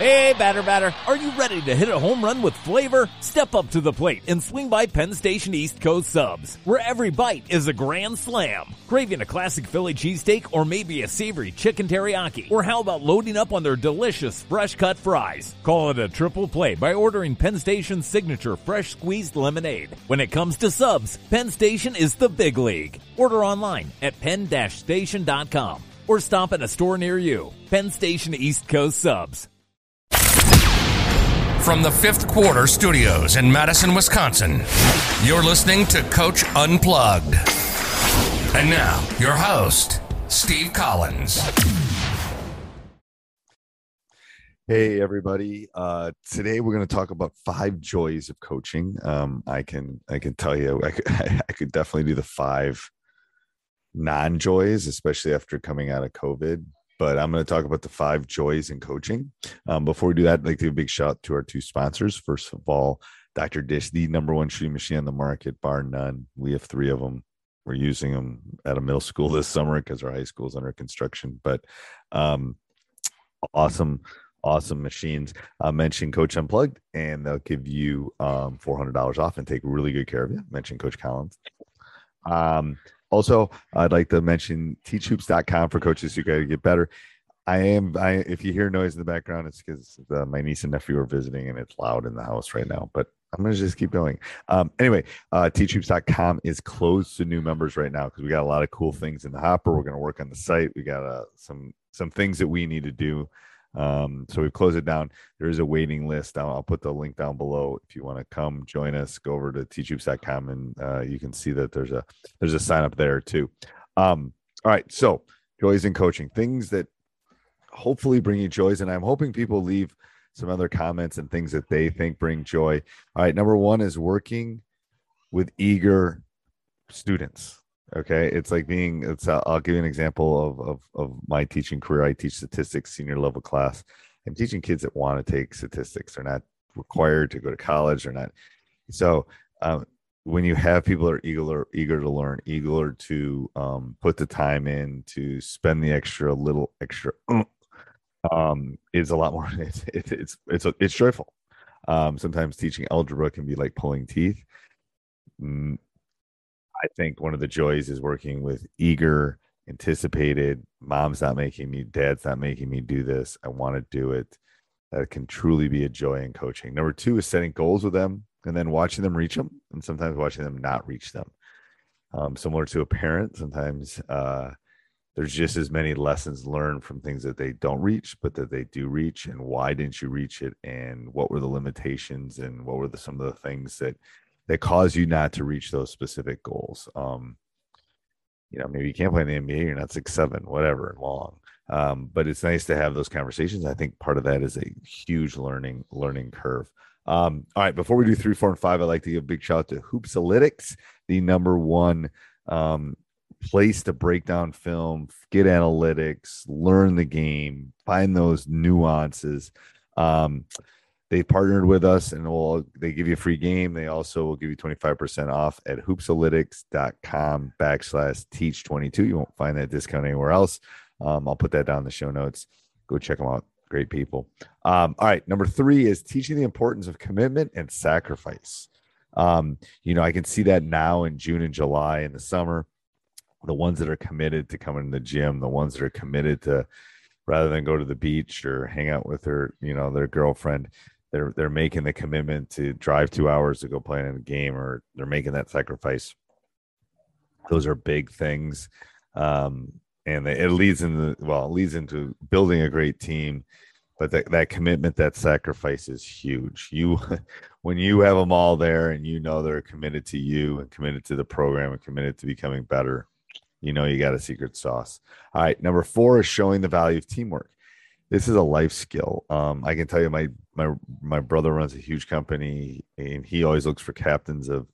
Hey, batter, batter. Are you ready to hit a home run with flavor? Step up to the plate and swing by Penn Station East Coast Subs, where every bite is a grand slam. Craving a classic Philly cheesesteak or maybe a savory chicken teriyaki? Or how about loading up on their delicious fresh cut fries? Call it a triple play by ordering Penn Station's signature fresh squeezed lemonade. When it comes to subs, Penn Station is the big league. Order online at penn-station.com or stop at a store near you. Penn Station East Coast Subs. From the fifth quarter studios in Madison, Wisconsin, you're listening to Coach Unplugged. And now, your host, Steve Collins. Hey everybody! Uh, today we're going to talk about five joys of coaching. Um, I can I can tell you I could, I could definitely do the five non joys, especially after coming out of COVID but I'm going to talk about the five joys in coaching. Um, before we do that, I'd like to give a big shout out to our two sponsors. First of all, Dr. Dish, the number one shooting machine on the market, bar none. We have three of them. We're using them at a middle school this summer because our high school is under construction. But um, awesome, awesome machines. Uh, mention Coach Unplugged, and they'll give you um, $400 off and take really good care of you. Mention Coach Collins. Um, also, I'd like to mention teachhoops.com for coaches who got to get better. I am. I if you hear noise in the background, it's because uh, my niece and nephew are visiting, and it's loud in the house right now. But I'm gonna just keep going. Um, anyway, uh, teachhoops.com is closed to new members right now because we got a lot of cool things in the hopper. We're gonna work on the site. We got uh, some some things that we need to do um, so we've closed it down. There is a waiting list. I'll, I'll put the link down below if you want to come join us. Go over to teachhoops.com and uh, you can see that there's a there's a sign up there too. Um, all right, so joys in coaching, things that hopefully bring you joys, and I'm hoping people leave some other comments and things that they think bring joy. All right, number one is working with eager students okay it's like being it's uh, i'll give you an example of, of of my teaching career. I teach statistics senior level class. I'm teaching kids that want to take statistics. They're not required to go to college or not so um, when you have people that are eager eager to learn eager to um, put the time in to spend the extra little extra um a lot more it's it's it's it's, it's joyful. Um sometimes teaching algebra can be like pulling teeth. Mm, I think one of the joys is working with eager, anticipated. Mom's not making me, dad's not making me do this. I want to do it. That can truly be a joy in coaching. Number two is setting goals with them and then watching them reach them, and sometimes watching them not reach them. Um, similar to a parent, sometimes uh, there's just as many lessons learned from things that they don't reach, but that they do reach. And why didn't you reach it? And what were the limitations? And what were the, some of the things that that cause you not to reach those specific goals. Um, you know, maybe you can't play in the NBA, you're not six seven, whatever, and long. Um, but it's nice to have those conversations. I think part of that is a huge learning learning curve. Um, all right, before we do three, four, and five, I'd like to give a big shout out to Hoopsalytics, the number one um, place to break down film, get analytics, learn the game, find those nuances. Um, they partnered with us and will they give you a free game. They also will give you 25% off at hoopsalytics.com backslash teach 22. You won't find that discount anywhere else. Um, I'll put that down in the show notes. Go check them out. Great people. Um, all right. Number three is teaching the importance of commitment and sacrifice. Um, you know, I can see that now in June and July in the summer. The ones that are committed to coming to the gym, the ones that are committed to rather than go to the beach or hang out with her, you know, their girlfriend, they're they're making the commitment to drive two hours to go play in a game or they're making that sacrifice. Those are big things. Um, and it leads into well it leads into building a great team but that, that commitment that sacrifice is huge. You when you have them all there and you know they're committed to you and committed to the program and committed to becoming better you know you got a secret sauce. All right number four is showing the value of teamwork. This is a life skill. Um, I can tell you, my my my brother runs a huge company, and he always looks for captains of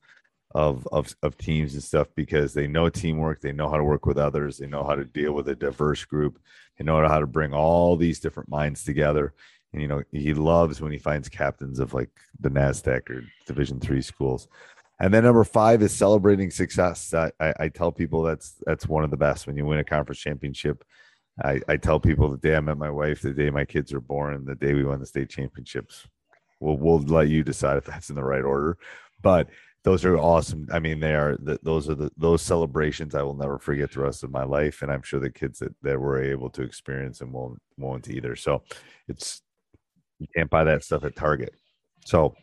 of of of teams and stuff because they know teamwork, they know how to work with others, they know how to deal with a diverse group, they know how to bring all these different minds together. And you know, he loves when he finds captains of like the NESCAC or Division three schools. And then number five is celebrating success. I, I, I tell people that's that's one of the best when you win a conference championship I, I tell people the day I met my wife, the day my kids are born, the day we won the state championships. We'll we'll let you decide if that's in the right order. But those are awesome. I mean, they are the, those are the those celebrations I will never forget the rest of my life, and I'm sure the kids that, that were able to experience them won't won't either. So it's you can't buy that stuff at Target. So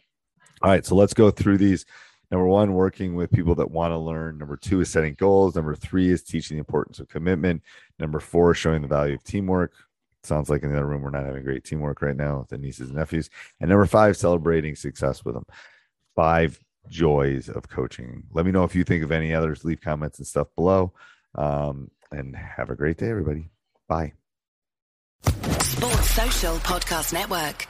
all right, so let's go through these. Number one, working with people that want to learn. Number two is setting goals. Number three is teaching the importance of commitment. Number four, showing the value of teamwork. Sounds like in the other room, we're not having great teamwork right now with the nieces and nephews. And number five, celebrating success with them. Five joys of coaching. Let me know if you think of any others. Leave comments and stuff below. Um, and have a great day, everybody. Bye. Sports Social Podcast Network.